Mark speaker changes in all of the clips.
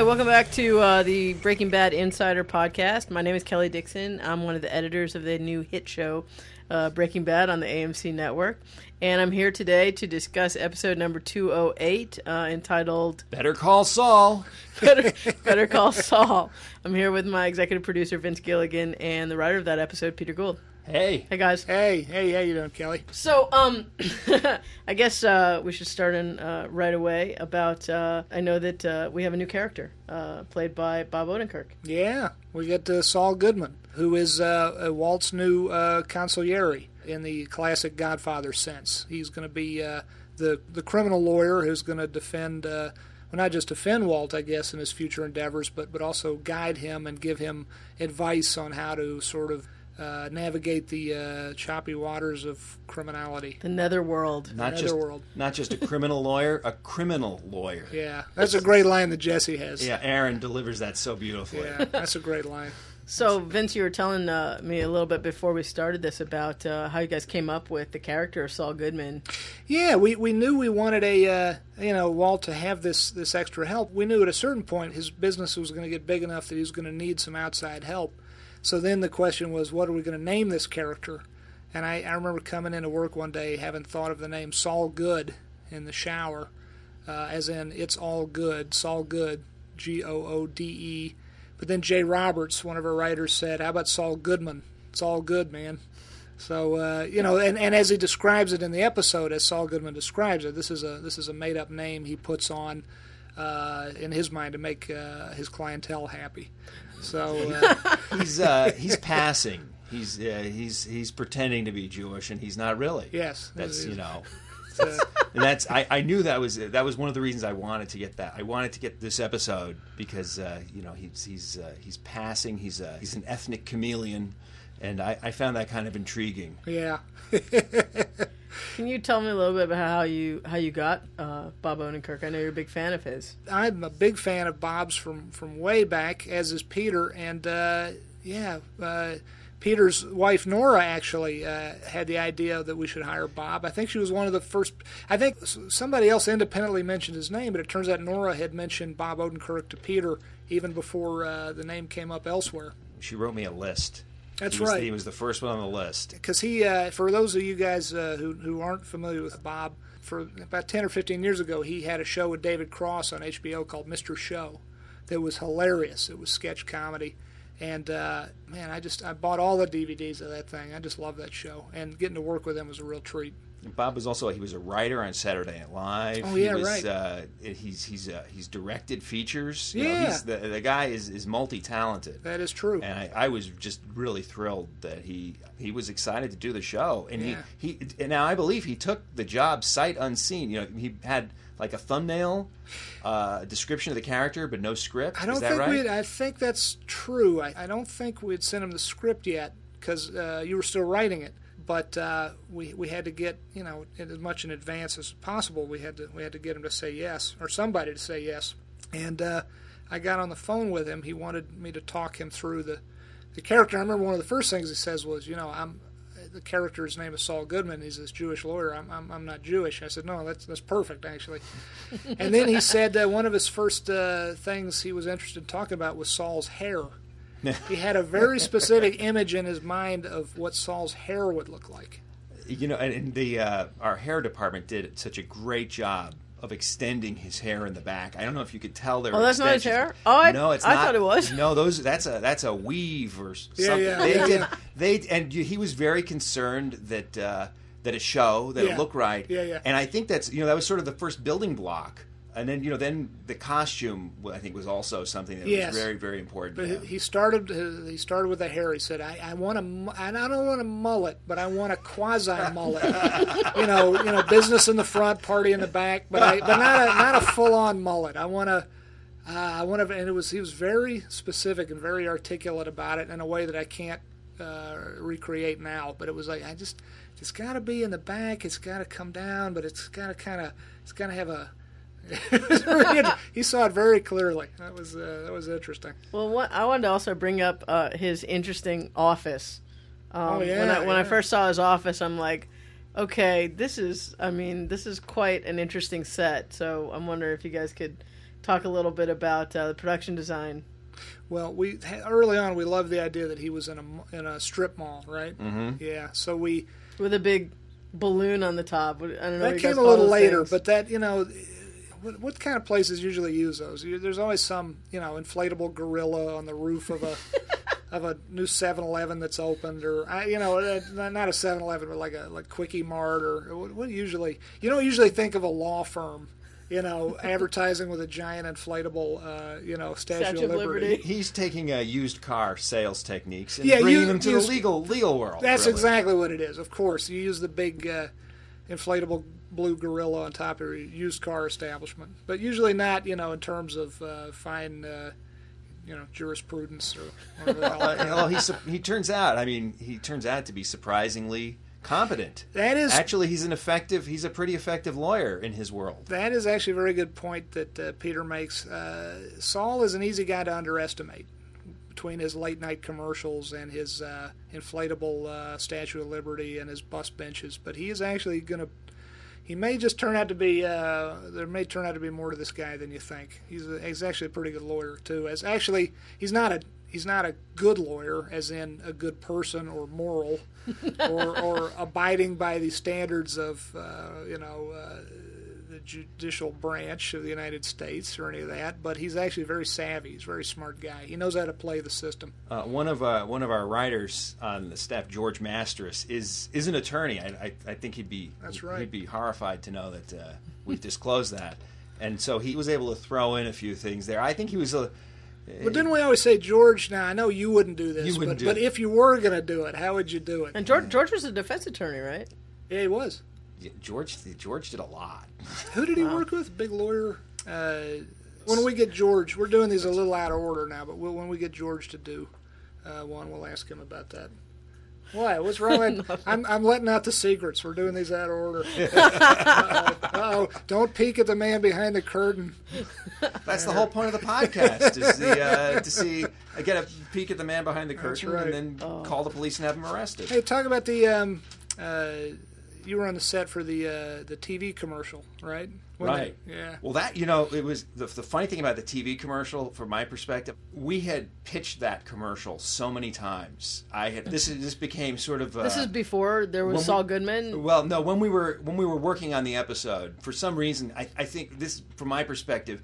Speaker 1: Welcome back to uh, the Breaking Bad Insider podcast. My name is Kelley Dixon. I'm one of the editors of the new hit show uh, Breaking Bad on the AMC network. And I'm here today to discuss episode number 208 uh, entitled
Speaker 2: Better Call Saul.
Speaker 1: Better, Better Call Saul. I'm here with my executive producer, Vince Gilligan, and the writer of that episode, Peter Gould.
Speaker 2: Hey.
Speaker 1: Hey, guys.
Speaker 3: Hey, hey, how you doing, Kelley?
Speaker 1: So, um, I guess uh, we should start in uh, right away about. Uh, I know that uh, we have a new character uh, played by Bob Odenkirk.
Speaker 3: Yeah, we get uh, Saul Goodman, who is uh, uh, Walt's new uh, consigliere in the classic Godfather sense. He's going to be uh, the the criminal lawyer who's going to defend. Uh, well, not just defend Walt, I guess, in his future endeavors, but but also guide him and give him advice on how to sort of uh, navigate the uh, choppy waters of criminality.
Speaker 1: The Netherworld.
Speaker 2: Not just
Speaker 3: Netherworld.
Speaker 2: not just a criminal lawyer, a criminal lawyer.
Speaker 3: Yeah, that's a great line that Jesse has.
Speaker 2: Yeah, Aaron delivers that so beautifully.
Speaker 3: yeah, that's a great line.
Speaker 1: So, Vince, you were telling uh, me a little bit before we started this about uh, how you guys came up with the character of Saul Goodman.
Speaker 3: Yeah, we, we knew we wanted a uh, you know Walt to have this this extra help. We knew at a certain point his business was going to get big enough that he was going to need some outside help. So then the question was, what are we going to name this character? And I, I remember coming into work one day having thought of the name Saul Good in the shower, uh, as in it's all good, Saul Good, G O O D E. But then Jay Roberts, one of our writers, said, "How about Saul Goodman? It's all good, man." So uh, you know, and, and as he describes it in the episode, as Saul Goodman describes it, this is a this is a made up name he puts on uh, in his mind to make uh, his clientele happy. So uh,
Speaker 2: He's uh, he's passing. He's uh, he's he's pretending to be Jewish, and he's not really.
Speaker 3: yes,
Speaker 2: That's you know. And that's I, I knew that was that was one of the reasons I wanted to get that I wanted to get this episode because uh, you know he's he's uh, he's passing he's a, he's an ethnic chameleon and I, I found that kind of intriguing.
Speaker 3: yeah.
Speaker 1: Can you tell me a little bit about how you how you got uh, Bob Odenkirk? I know you're a big fan of his.
Speaker 3: I'm a big fan of Bob's from from way back, as is Peter, and uh, yeah, uh, Peter's wife Nora actually uh, had the idea that we should hire Bob. I think she was one of the first. I think somebody else independently mentioned his name, but it turns out Nora had mentioned Bob Odenkirk to Peter even before uh, the name came up elsewhere.
Speaker 2: She wrote me a list.
Speaker 3: That's
Speaker 2: he was,
Speaker 3: right.
Speaker 2: He was the first one on the list.
Speaker 3: because he, uh, for those of you guys uh, who who aren't familiar with Bob, for about ten or fifteen years ago, he had a show with David Cross on HBO called Mr. Show, that was hilarious. It was sketch comedy, and uh, man, I just I bought all the DVDs of that thing. I just love that show, and getting to work with him was a real treat.
Speaker 2: Bob was also he was a writer on Saturday Night Live.
Speaker 3: Oh, yeah,
Speaker 2: he was,
Speaker 3: right.
Speaker 2: Uh, he's he's uh, he's directed features. You know,
Speaker 3: Yeah.
Speaker 2: he's the the guy is is multi talented.
Speaker 3: That is true.
Speaker 2: and I, I was just really thrilled that he he was excited to do the show, and
Speaker 3: Yeah.
Speaker 2: he he and now I believe he took the job sight unseen. You know, he had like a thumbnail uh, description of the character, but no script.
Speaker 3: I don't
Speaker 2: Is that
Speaker 3: think
Speaker 2: right?
Speaker 3: we'd. I think that's true. I, I don't think we'd sent him the script yet because uh, you were still writing it. But uh, we we had to get you know as much in advance as possible. We had to we had to get him to say yes or somebody to say yes. And uh, I got on the phone with him. He wanted me to talk him through the the character. I remember one of the first things he says was, you know, I'm the character's name is Saul Goodman. He's this Jewish lawyer. I'm, I'm, I'm not Jewish. I said, no, that's that's perfect actually. and then he said uh, one of his first uh, things he was interested in talking about was Saul's hair. He had a very specific image in his mind of what Saul's hair would look like.
Speaker 2: you know, and, and the uh, our hair department did such a great job of extending his hair in the back. I don't know if you could tell there.
Speaker 1: Oh,
Speaker 2: were
Speaker 1: that's not his
Speaker 2: extensions.
Speaker 1: hair? Oh, I-
Speaker 2: no, it's
Speaker 1: I
Speaker 2: not.
Speaker 1: thought it was.
Speaker 2: No, those that's a that's a weave or something.
Speaker 3: yeah, yeah,
Speaker 2: they
Speaker 3: yeah,
Speaker 2: did they and he was very concerned that uh, that it show that
Speaker 3: Yeah.
Speaker 2: it look right.
Speaker 3: Yeah, yeah.
Speaker 2: And I think that's you know that was sort of the first building block. And then you know then the costume I think was also something that
Speaker 3: Yes.
Speaker 2: was very very important.
Speaker 3: But he started he started with the hair. He said, "I, I want a I don't want a mullet, but I want a quasi mullet. you know, you know, business in the front, party in the back, but I, but not a not a full on mullet. I want a uh, I want to." And it was he was very specific and very articulate about it in a way that I can't uh, recreate now. But it was like I just it's got to be in the back. It's got to come down, but it's got to kind of it's got to have a he saw it very clearly. That was uh, that was interesting.
Speaker 1: Well, what, I wanted to also bring up uh, his interesting office. Um,
Speaker 3: Oh,
Speaker 1: when
Speaker 3: yeah,
Speaker 1: I, when I first saw his office, I'm like, okay, this is. I mean, this is quite an interesting set. So I'm wondering if you guys could talk a little bit about uh, the production design.
Speaker 3: Well, we early on we loved the idea that he was in a in a strip mall, right?
Speaker 2: Mm-hmm.
Speaker 3: Yeah. So we
Speaker 1: with a big balloon on the top. I don't know.
Speaker 3: that came a little later,
Speaker 1: things.
Speaker 3: but that you know, what, what kind of places usually use those? You- There's always some you know inflatable gorilla on the roof of a of a new 7-Eleven that's opened, or I- you know, uh, not a 7-Eleven, but like a like Quickie Mart, or what, what usually you don't usually think of a law firm. You know, advertising with a giant inflatable, uh, you know, Statue,
Speaker 1: Statue
Speaker 3: of
Speaker 1: of
Speaker 3: Liberty.
Speaker 1: Liberty.
Speaker 2: He's taking uh, used car sales techniques and
Speaker 3: Yeah,
Speaker 2: bringing
Speaker 3: you-
Speaker 2: them to
Speaker 3: you-
Speaker 2: the legal legal world.
Speaker 3: That's
Speaker 2: really.
Speaker 3: exactly what it is. Of course, you use the big uh, inflatable blue gorilla on top of your used car establishment, but usually not, you know, in terms of uh, fine, uh, you know, jurisprudence or whatever. the hell it is.
Speaker 2: well, he su- he turns out. I mean, he turns out to be surprisingly competent.
Speaker 3: that is
Speaker 2: Actually, he's an effective. He's a pretty effective lawyer in his world.
Speaker 3: that is actually a very good point that uh, Peter makes. Uh, Saul is an easy guy to underestimate. Between his late night commercials and his uh, inflatable uh, Statue of Liberty and his bus benches, but he is actually going to he may just turn out to be uh, there may turn out to be more to this guy than you think. He's a, he's actually a pretty good lawyer too. As actually he's not a he's not a good lawyer as in a good person or moral or, or abiding by the standards of uh, you know uh, judicial branch of the United States or any of that. But he's actually very savvy. He's a very smart guy. He knows how to play the system.
Speaker 2: Uh, one of uh, one of our writers on the staff, George Mastras, is is an attorney. I, I, I think he'd be
Speaker 3: That's right.
Speaker 2: He'd be horrified to know that uh, we've disclosed that, and so he was able to throw in a few things there. I think he was a.
Speaker 3: But didn't we always say, George? Now I know you wouldn't do this,
Speaker 2: You wouldn't
Speaker 3: but,
Speaker 2: do
Speaker 3: but
Speaker 2: it.
Speaker 3: if you were going to do it, how would you do it?
Speaker 1: and George George was a defense attorney, right?
Speaker 3: Yeah, he was.
Speaker 2: Yeah, George George did a lot.
Speaker 3: Who did he work with? Big lawyer. Uh, when we get George, we're doing these a little out of order now, but we'll, when we get George to do uh, one, we'll ask him about that. Why? What's wrong? with I'm, I'm letting out the secrets. We're doing these out of order. Uh oh! Don't peek at the man behind the curtain.
Speaker 2: That's the whole point of the podcast is the, uh, to see uh, get a peek at the man behind the curtain
Speaker 3: right.
Speaker 2: and then call the police and have him arrested.
Speaker 3: Hey, talk about the. Um, uh, you were on the set for the uh, the TV commercial, right? When
Speaker 2: Right.
Speaker 3: they- yeah.
Speaker 2: Well, that you know, it was the, the funny thing about the TV commercial, from my perspective. We had pitched that commercial so many times. I had this. is- This became sort of. Uh,
Speaker 1: This is before there was
Speaker 2: when we-
Speaker 1: Saul Goodman.
Speaker 2: Well, no, when we were when we were working on the episode, for some reason, I, I think this, from my perspective,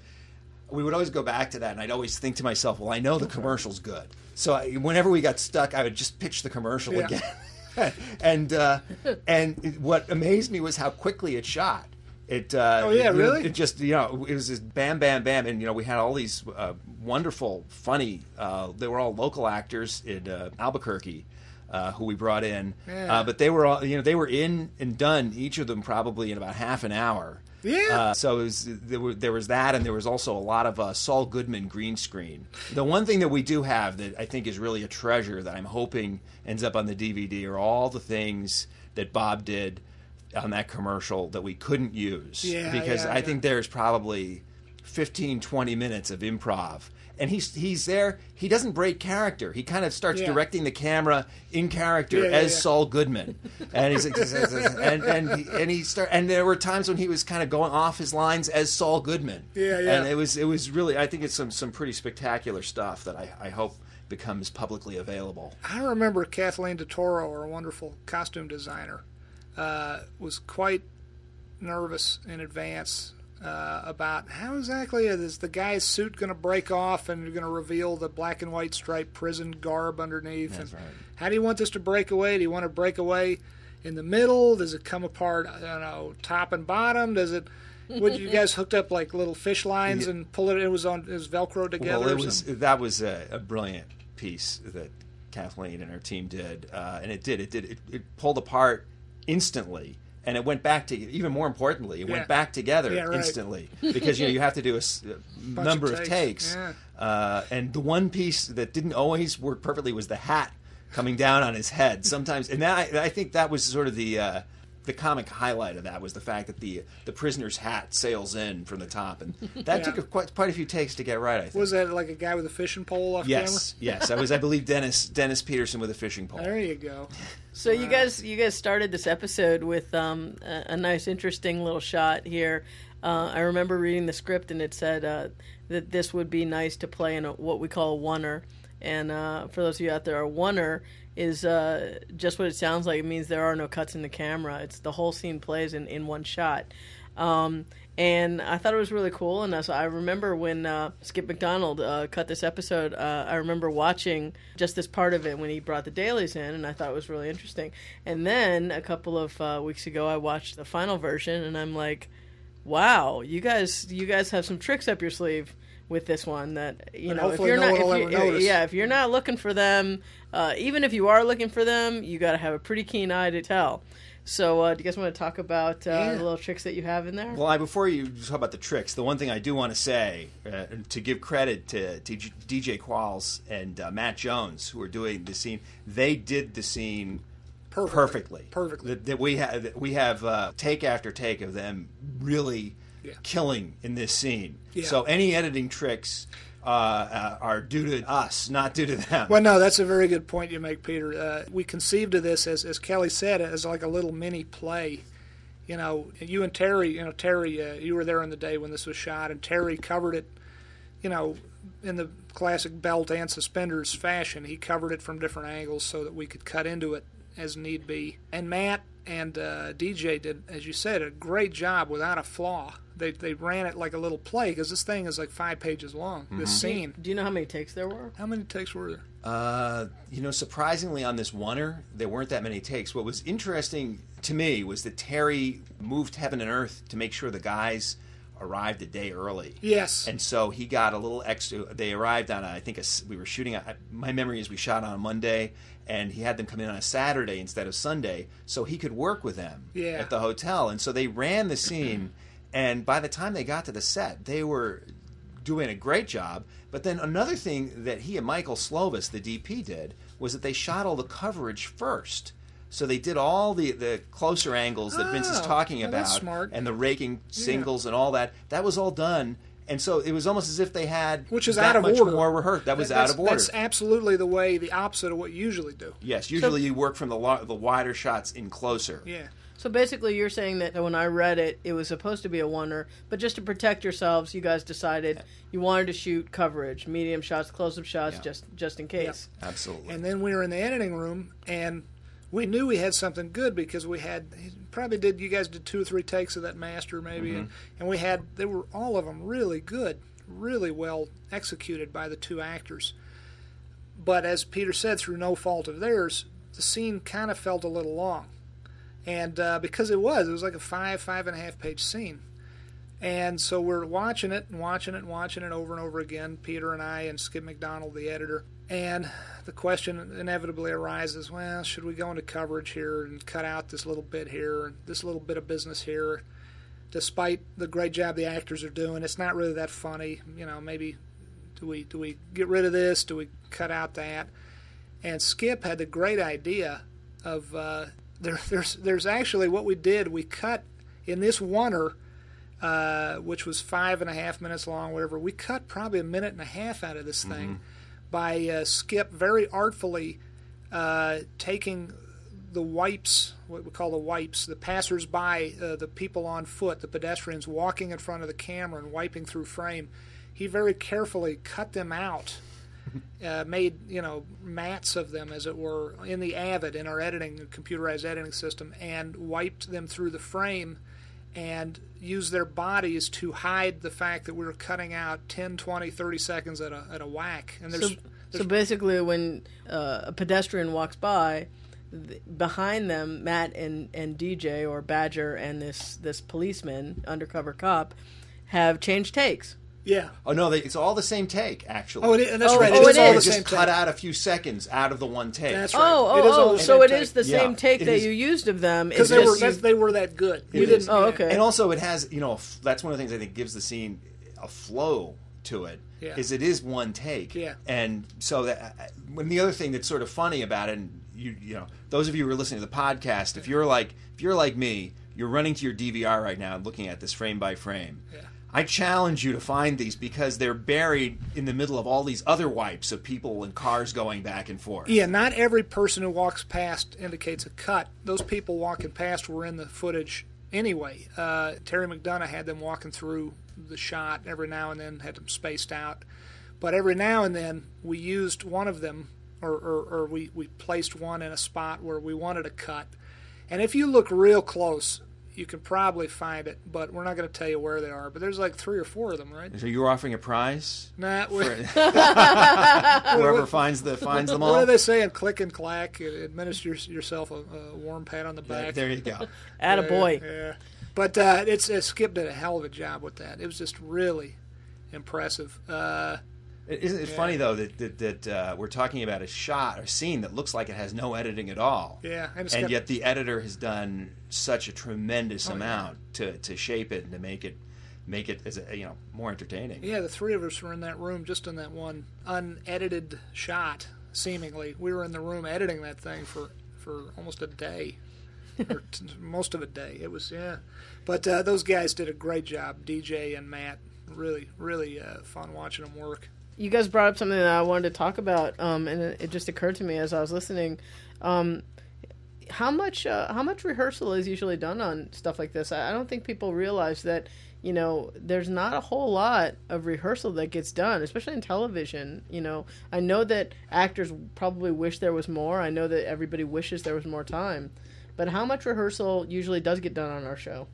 Speaker 2: we would always go back to that, and I'd always think to myself, "Well, I know the commercial's good." So I, whenever we got stuck, I would just pitch the commercial
Speaker 3: Yeah.
Speaker 2: again. and uh, and what amazed me was how quickly it shot. It uh,
Speaker 3: Oh, yeah,
Speaker 2: know,
Speaker 3: really?
Speaker 2: it just you know it was just bam, bam, bam, and you know we had all these uh, wonderful, funny. Uh, they were all local actors in uh, Albuquerque. Uh, who we brought in,
Speaker 3: Yeah.
Speaker 2: uh, but they were all you know they were in and done each of them probably in about half an hour.
Speaker 3: Yeah.
Speaker 2: Uh, so it was, there, were, there was that, and there was also a lot of uh, Saul Goodman green screen. The one thing that we do have that I think is really a treasure that I'm hoping ends up on the DVD are all the things that Bob did on that commercial that we couldn't use.
Speaker 3: Yeah,
Speaker 2: because
Speaker 3: yeah,
Speaker 2: I
Speaker 3: yeah.
Speaker 2: think there's probably 15, 20 minutes of improv. And he's he's there. He doesn't break character. He kind of starts
Speaker 3: Yeah.
Speaker 2: directing the camera in character
Speaker 3: Yeah,
Speaker 2: as
Speaker 3: yeah.
Speaker 2: Saul Goodman, and he's and and he, and he start and there were times when he was kind of going off his lines as Saul Goodman.
Speaker 3: Yeah, yeah.
Speaker 2: And it was it was really I think it's some some pretty spectacular stuff that I, I hope becomes publicly available.
Speaker 3: I remember Kathleen DeToro, our wonderful costume designer, uh, was quite nervous in advance uh, about how exactly is the guy's suit going to break off and you're going to reveal the black and white striped prison garb underneath.
Speaker 2: That's
Speaker 3: and
Speaker 2: right.
Speaker 3: How do you want this to break away? Do you want to break away in the middle? Does it come apart? I don't know, top and bottom? Does it? Would you guys hooked up like little fish lines
Speaker 2: Yeah.
Speaker 3: and pull it? It was on it was Velcro together.
Speaker 2: Well, it was that was a, a brilliant piece that Kathleen and her team did, uh, and it did it did it, it pulled apart instantly, and it went back to even more importantly, it
Speaker 3: Yeah.
Speaker 2: went back together
Speaker 3: Yeah, right.
Speaker 2: instantly because you know you have to do a,
Speaker 3: Bunch
Speaker 2: number
Speaker 3: of
Speaker 2: of
Speaker 3: takes,
Speaker 2: takes,
Speaker 3: yeah.
Speaker 2: uh, and the one piece that didn't always work perfectly was the hat coming down on his head sometimes, and that I, I think that was sort of the. Uh, the comic highlight of that was the fact that the the prisoner's hat sails in from the top, and that
Speaker 3: Yeah.
Speaker 2: took a, quite quite a few takes to get right. I think.
Speaker 3: Was that like a guy with a fishing pole off
Speaker 2: Yes, yes. I was, I believe, Dennis Dennis Peterson with a fishing pole.
Speaker 3: There you go.
Speaker 1: So you guys, you guys started this episode with um, a, a nice, interesting little shot here Uh, I remember reading the script and it said uh, that this would be nice to play in a, what we call a oneer. And uh, for those of you out there, a oneer is uh, just what it sounds like. It means there are no cuts in the camera. It's the whole scene plays in, in one shot. Um, and I thought it was really cool. And so I remember when uh, Skip Macdonald uh, cut this episode, uh, I remember watching just this part of it when he brought the dailies in, and I thought it was really interesting. And then a couple of uh, weeks ago, I watched the final version, and I'm like, "Wow, you guys, you guys have some tricks up your sleeve." With this one, that you
Speaker 3: But
Speaker 1: know, if you're
Speaker 3: no
Speaker 1: not, if you,
Speaker 3: notice.
Speaker 1: yeah, if you're not looking for them, uh, even if you are looking for them, you got to have a pretty keen eye to tell. So, uh, do you guys want to talk about uh,
Speaker 3: Yeah.
Speaker 1: the little tricks that you have in there?
Speaker 2: Well, I, before you talk about the tricks, the one thing I do want to say uh, to give credit to, to DJ Qualls and uh, Matt Jones, who are doing the scene, they did the scene
Speaker 3: Perfectly.
Speaker 2: perfectly.
Speaker 3: Perfectly.
Speaker 2: That, that we have we have uh, take after take of them really
Speaker 3: Yeah.
Speaker 2: killing in this scene.
Speaker 3: Yeah.
Speaker 2: So any editing tricks uh, uh, are due to us, not due to them.
Speaker 3: Well, no, that's a very good point you make, Peter. Uh, we conceived of this as, as Kelley said, as like a little mini play. You know, you and Terry, you know, Terry, uh, you were there on the day when this was shot, and Terry covered it. You know, in the classic belt and suspenders fashion, he covered it from different angles so that we could cut into it as need be. And Matt and uh, DJ did, as you said, a great job without a flaw. They they ran it like a little play because this thing is like five pages long. This scene.
Speaker 1: Do you know how many takes there were?
Speaker 3: How many takes were there?
Speaker 2: Uh, you know, surprisingly on this oneer, there weren't that many takes. What was interesting to me was that Terry moved heaven and earth to make sure the guys arrived a day early.
Speaker 3: Yes.
Speaker 2: And so he got a little extra. They arrived on, a, I think, a s we were shooting. I- My memory is we shot on a Monday, and he had them come in on a Saturday instead of Sunday, so he could work with them
Speaker 3: Yeah.
Speaker 2: at the hotel. And so they ran the scene, and by the time they got to the set, they were doing a great job. But then another thing that he and Michael Slovis, the DP, did was that they shot all the coverage first. So they did all the, the closer angles that Vince is
Speaker 3: Oh,
Speaker 2: talking
Speaker 3: oh,
Speaker 2: about,
Speaker 3: that's smart.
Speaker 2: and the raking singles and all that. That was all done, and so it was almost as if they had
Speaker 3: Which is
Speaker 2: that
Speaker 3: out of
Speaker 2: much
Speaker 3: order.
Speaker 2: more rehearsed. That was
Speaker 3: That-
Speaker 2: out of order.
Speaker 3: That's absolutely the way, the opposite of what you usually do.
Speaker 2: yes, usually you work from the lo- the wider shots in closer.
Speaker 3: Yeah.
Speaker 1: So basically, you're saying that when I read it, it was supposed to be a oneer, but just to protect yourselves, you guys decided you wanted to shoot coverage, medium shots, close-up shots,
Speaker 2: Yeah.
Speaker 1: just just in case.
Speaker 2: Absolutely.
Speaker 3: And then we were in the editing room, and we knew we had something good because we had probably did. You guys did two or three takes of that master, maybe, and, and we had they were all of them really good, really well executed by the two actors. But as Peter said, through no fault of theirs, the scene kind of felt a little long, and uh, because it was, it was like a five, five and a half page scene. And so we're watching it and watching it and watching it over and over again, Peter and I and Skip Macdonald, the editor. And the question inevitably arises well, should we go into coverage here and cut out this little bit here this little bit of business here? Despite the great job the actors are doing, it's not really that funny. You know, maybe do we do we get rid of this? Do we cut out that? And Skip had the great idea of uh, there, there's there's actually what we did. We cut in this oneer uh, which was five and a half minutes long, whatever. We cut probably a minute and a half out of this thing by uh, Skip very artfully uh, taking the wipes, what we call the wipes, the passers-by, uh, the people on foot, the pedestrians walking in front of the camera and wiping through frame. He very carefully cut them out. Uh, made you know mats of them, as it were, in the Avid in our editing computerized editing system, and wiped them through the frame and use their bodies to hide the fact that we were cutting out 10, 20, 30 seconds at a, at a whack. And there's,
Speaker 1: So, so basically, when uh, a pedestrian walks by, th- behind them, Matt and, and DJ or Badger and this this policeman, undercover cop, have changed takes.
Speaker 3: Yeah.
Speaker 2: Oh no, they, it's all the same take actually.
Speaker 3: Oh, it, and that's
Speaker 1: Oh,
Speaker 3: right.
Speaker 1: oh,
Speaker 3: it is
Speaker 1: it
Speaker 3: all
Speaker 1: is.
Speaker 3: the
Speaker 2: Just
Speaker 3: same
Speaker 2: cut
Speaker 3: take.
Speaker 2: out a few seconds out of the one take.
Speaker 3: That's oh, right.
Speaker 1: Oh, oh
Speaker 3: It is
Speaker 1: oh,
Speaker 3: all
Speaker 1: oh!
Speaker 3: the
Speaker 1: So
Speaker 3: same
Speaker 1: it
Speaker 3: take.
Speaker 1: is the
Speaker 2: Yeah,
Speaker 1: same take
Speaker 2: it
Speaker 1: that
Speaker 2: is.
Speaker 1: you used of them.
Speaker 3: because they were
Speaker 1: just
Speaker 3: that,
Speaker 1: you-
Speaker 3: they were that good. We didn't.
Speaker 2: is.
Speaker 1: Oh,
Speaker 3: yeah.
Speaker 1: okay.
Speaker 2: And also, it has you know that's one of the things I think gives the scene a flow to it.
Speaker 3: Yeah.
Speaker 2: Is it is one take.
Speaker 3: Yeah.
Speaker 2: And so that when the other thing that's sort of funny about it, and you you know those of you who are listening to the podcast, if you're like if you're like me, you're running to your DVR right now and looking at this frame by frame.
Speaker 3: Yeah.
Speaker 2: I challenge you to find these because they're buried in the middle of all these other wipes of people and cars going back and forth.
Speaker 3: Yeah, not every person who walks past indicates a cut. Those people walking past were in the footage anyway. Uh, Terry McDonough had them walking through the shot every now and then, had them spaced out. But every now and then, we used one of them, or, or, or we, we placed one in a spot where we wanted a cut. And if you look real close, you can probably find it, but we're not going to tell you where they are. But there's like three or four of them, right?
Speaker 2: So you're offering a prize?
Speaker 3: Nah, we,
Speaker 2: Whoever finds the finds them all.
Speaker 3: what are they saying? Click and clack. Administer yourself a, a warm pat on the
Speaker 2: Yeah,
Speaker 3: back.
Speaker 2: there you go.
Speaker 1: Atta boy.
Speaker 3: Yeah, yeah. But uh, it's uh, Skip did a hell of a job with that. It was just really impressive. Uh,
Speaker 2: Isn't it funny though that that, that uh, we're talking about a shot or scene that looks like it has no editing at all?
Speaker 3: yeah, and,
Speaker 2: and
Speaker 3: got-
Speaker 2: yet the editor has done such a tremendous
Speaker 3: Oh, yeah.
Speaker 2: amount to, to shape it and to make it make it as a, you know more entertaining.
Speaker 3: yeah, the three of us were in that room just in that one unedited shot. Seemingly, we were in the room editing that thing for for almost a day, or t- most of a day. It was yeah, but uh, those guys did a great job. DJ and Matt, really, really uh, fun watching them work.
Speaker 1: You guys brought up something that I wanted to talk about, um, and it, just occurred to me as I was listening. Um, how much uh, how much rehearsal is usually done on stuff like this? I, I don't think people realize that you know there's not a whole lot of rehearsal that gets done, especially in television. You know, I know that actors probably wish there was more. I know that everybody wishes there was more time, but how much rehearsal usually does get done on our show?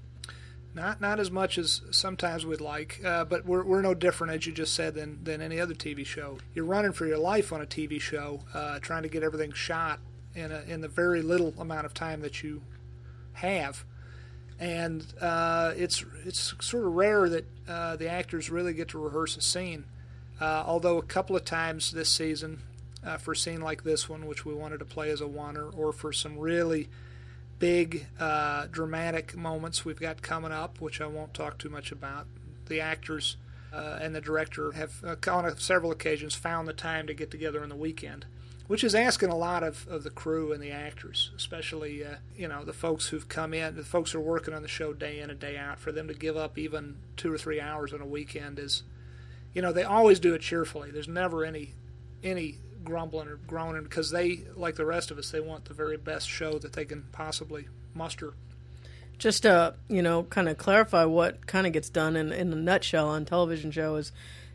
Speaker 3: Not not as much as sometimes we'd like, uh, but we're, we're no different, as you just said, than, than any other TV show. You're running for your life on a TV show, uh, trying to get everything shot in a, in the very little amount of time that you have, and uh, it's it's sort of rare that uh, the actors really get to rehearse a scene. Uh, although a couple of times this season, uh, for a scene like this one, which we wanted to play as a oneer, or for some really big uh, dramatic moments we've got coming up, which I won't talk too much about. The actors uh, and the director have, uh, on several occasions, found the time to get together on the weekend, which is asking a lot of, of the crew and the actors, especially uh, you know the folks who've come in, the folks who are working on the show day in and day out. For them to give up even two or three hours on a weekend is, you know, they always do it cheerfully. There's never any any grumbling or groaning because they, like the rest of us, they want the very best show that they can possibly muster.
Speaker 1: just to you know kind of clarify what kind of gets done in, in a nutshell on television show is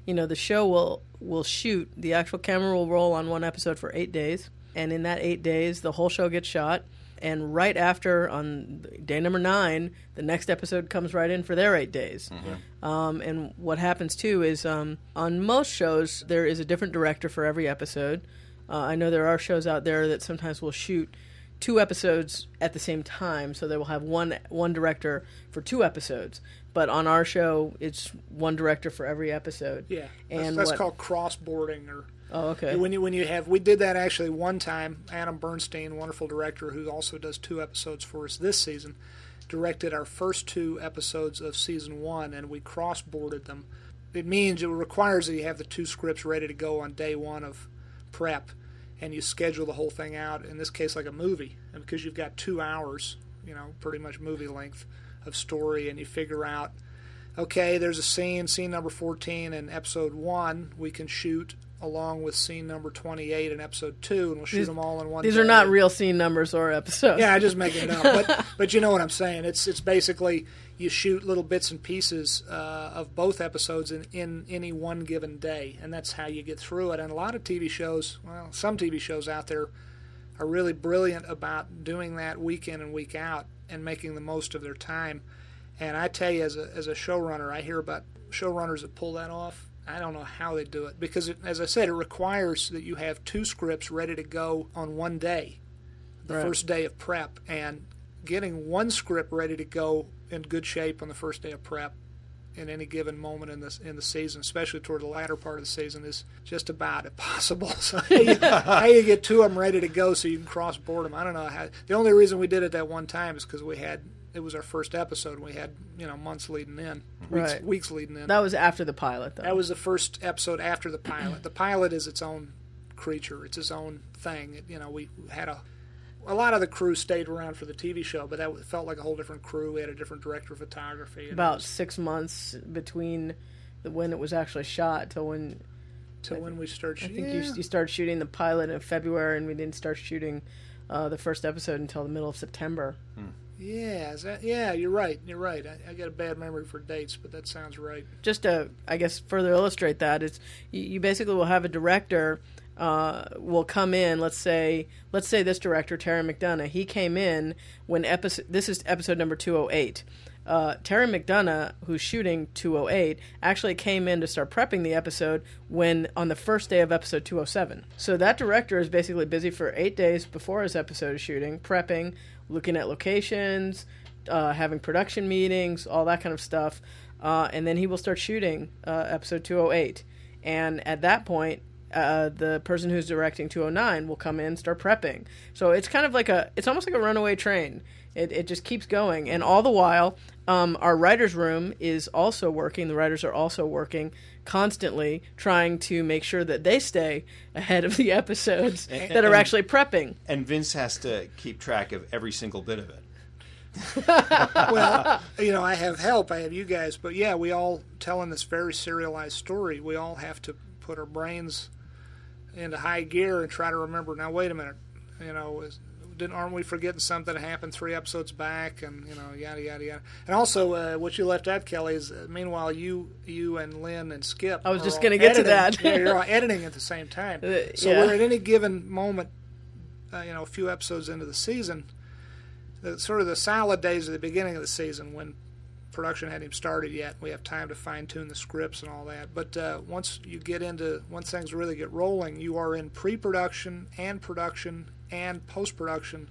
Speaker 1: you know the show will will shoot the actual camera will roll on one episode for eight days and in that eight days the whole show gets shot and right after on day number nine the next episode comes right in for their eight days. Um, and what happens too is um, on most shows there is a different director for every episode. Uh, i know there are shows out there that sometimes will shoot two episodes at the same time, so they will have one one director for two episodes. But on our show, it's one director for every episode.
Speaker 3: Yeah,
Speaker 1: and
Speaker 3: that's
Speaker 1: what,
Speaker 3: called cross-boarding or
Speaker 1: Oh, okay.
Speaker 3: when you when you have we did that actually one time. Adam Bernstein, wonderful director who also does two episodes for us this season, directed our first two episodes of season one, and we cross-boarded them. It means it requires that you have the two scripts ready to go on day one of prep, and you schedule the whole thing out. In this case, like a movie, and because you've got two hours, you know, pretty much movie length of story, and you figure out okay, there's a scene, scene number 14 in episode 1, we can shoot along with scene number 28 in episode 2, and we'll shoot
Speaker 1: These-
Speaker 3: them all in one
Speaker 1: These
Speaker 3: day.
Speaker 1: are not real scene numbers or episodes.
Speaker 3: Yeah, I just make it up. But, but you know what I'm saying. It's it's basically you shoot little bits and pieces uh, of both episodes in, in any one given day, and that's how you get through it. And a lot of TV shows, well, some TV shows out there are really brilliant about doing that week in and week out and making the most of their time. And I tell you, as a, as a showrunner, I hear about showrunners that pull that off. I don't know how they do it because, it, as I said, it requires that you have two scripts ready to go on one day, the
Speaker 1: Right.
Speaker 3: first day of prep, and getting one script ready to go in good shape on the first day of prep in any given moment in the in the season, especially toward the latter part of the season, is just about impossible. So how you, how you get two of them ready to go so you can cross board them? I don't know how. The only reason we did it that one time is because we had it was our first episode. We had you know months leading in, weeks,
Speaker 1: Right.
Speaker 3: weeks leading in.
Speaker 1: That was after the pilot, though.
Speaker 3: That was the first episode after the pilot. The pilot is its own creature. It's its own thing. It, you know, we had a a lot of the crew stayed around for the TV show, but that felt like a whole different crew. We had a different director of photography.
Speaker 1: about
Speaker 3: was-
Speaker 1: six months between the, when it was actually shot till when
Speaker 3: till when we started.
Speaker 1: I
Speaker 3: shooting.
Speaker 1: think you, you started shooting the pilot in February, and we didn't start shooting uh, the first episode until the middle of September.
Speaker 3: Yeah, that, yeah, you're right. You're right. I, I got a bad memory for dates, but that sounds right.
Speaker 1: Just to, I guess, further illustrate that, it's you, you basically will have a director uh, will come in. Let's say, let's say this director Terry McDonough. He came in when episode. This is episode number two hundred eight. Uh, Terry McDonough, who's shooting 208, actually came in to start prepping the episode when on the first day of episode 207. So that director is basically busy for eight days before his episode is shooting, prepping, looking at locations, uh, having production meetings, all that kind of stuff. Uh, and then he will start shooting uh, episode 208. And at that point, uh, the person who's directing 209 will come in start prepping so it's kind of like a it's almost like a runaway train it, it just keeps going and all the while um, our writers room is also working the writers are also working constantly trying to make sure that they stay ahead of the episodes
Speaker 2: And-
Speaker 1: that are
Speaker 2: and-
Speaker 1: actually prepping
Speaker 2: And Vince has to keep track of every single bit of it.
Speaker 3: well, you know, I have help. I have you guys, but yeah, we all telling this very serialized story. We all have to put our brains into high gear and try to remember. Now, wait a minute. You know, is, didn't aren't we forgetting something that happened three episodes back? And you know, yada yada yada. And also, uh, what you left out, Kelley, is uh, meanwhile you you and Lynne and Skip.
Speaker 1: I was just gonna get to that.
Speaker 3: yeah, you're all editing at the same time.
Speaker 1: Uh,
Speaker 3: so
Speaker 1: yeah.
Speaker 3: we're at any given moment, uh, you know, a few episodes into the season the sort of the solid days of the beginning of the season when production hadn't even started yet. We have time to fine tune the scripts and all that. But uh, once you get into once things really get rolling, you are in pre-production and production and post-production,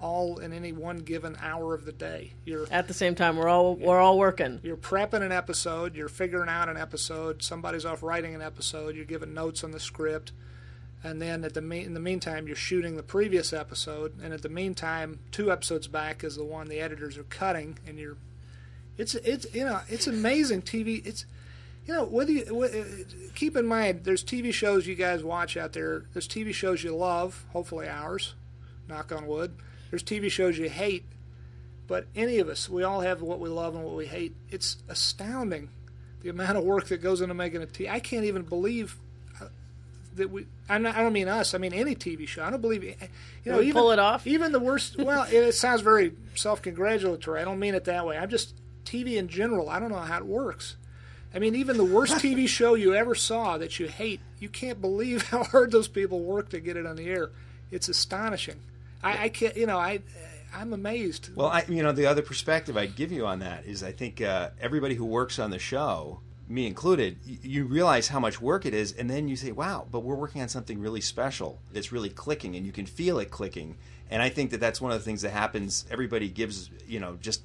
Speaker 3: all in any one given hour of the day. You're
Speaker 1: at the same time we're all we're all working
Speaker 3: you're prepping an episode, you're figuring out an episode, somebody's off writing an episode, you're giving notes on the script, and then at the me- in the meantime you're shooting the previous episode, and at the meantime two episodes back is the one the editors are cutting, and you're it's it's you know it's amazing TV. It's you know whether you wh- uh, keep in mind there's TV shows you guys watch out there. There's TV shows you love, hopefully ours, knock on wood. There's TV shows you hate, but any of us, we all have what we love and what we hate. It's astounding the amount of work that goes into making a TV. I can't even believe uh, that we. I'm not, I don't mean us. I mean any TV show. I don't believe you know even
Speaker 1: pull it off?
Speaker 3: Even the worst. Well, it, it sounds very self-congratulatory. I don't mean it that way. I'm just TV in general. I don't know how it works. I mean, even the worst TV show you ever saw that you hate, you can't believe how hard those people work to get it on the air. It's astonishing. I, I can't. You know, I. I'm amazed.
Speaker 2: Well, I, you know, the other perspective I'd give you on that is I think uh, everybody who works on the show, me included, you realize how much work it is, and then you say, wow, but we're working on something really special that's really clicking, and you can feel it clicking. And I think that that's one of the things that happens. Everybody gives, you know, just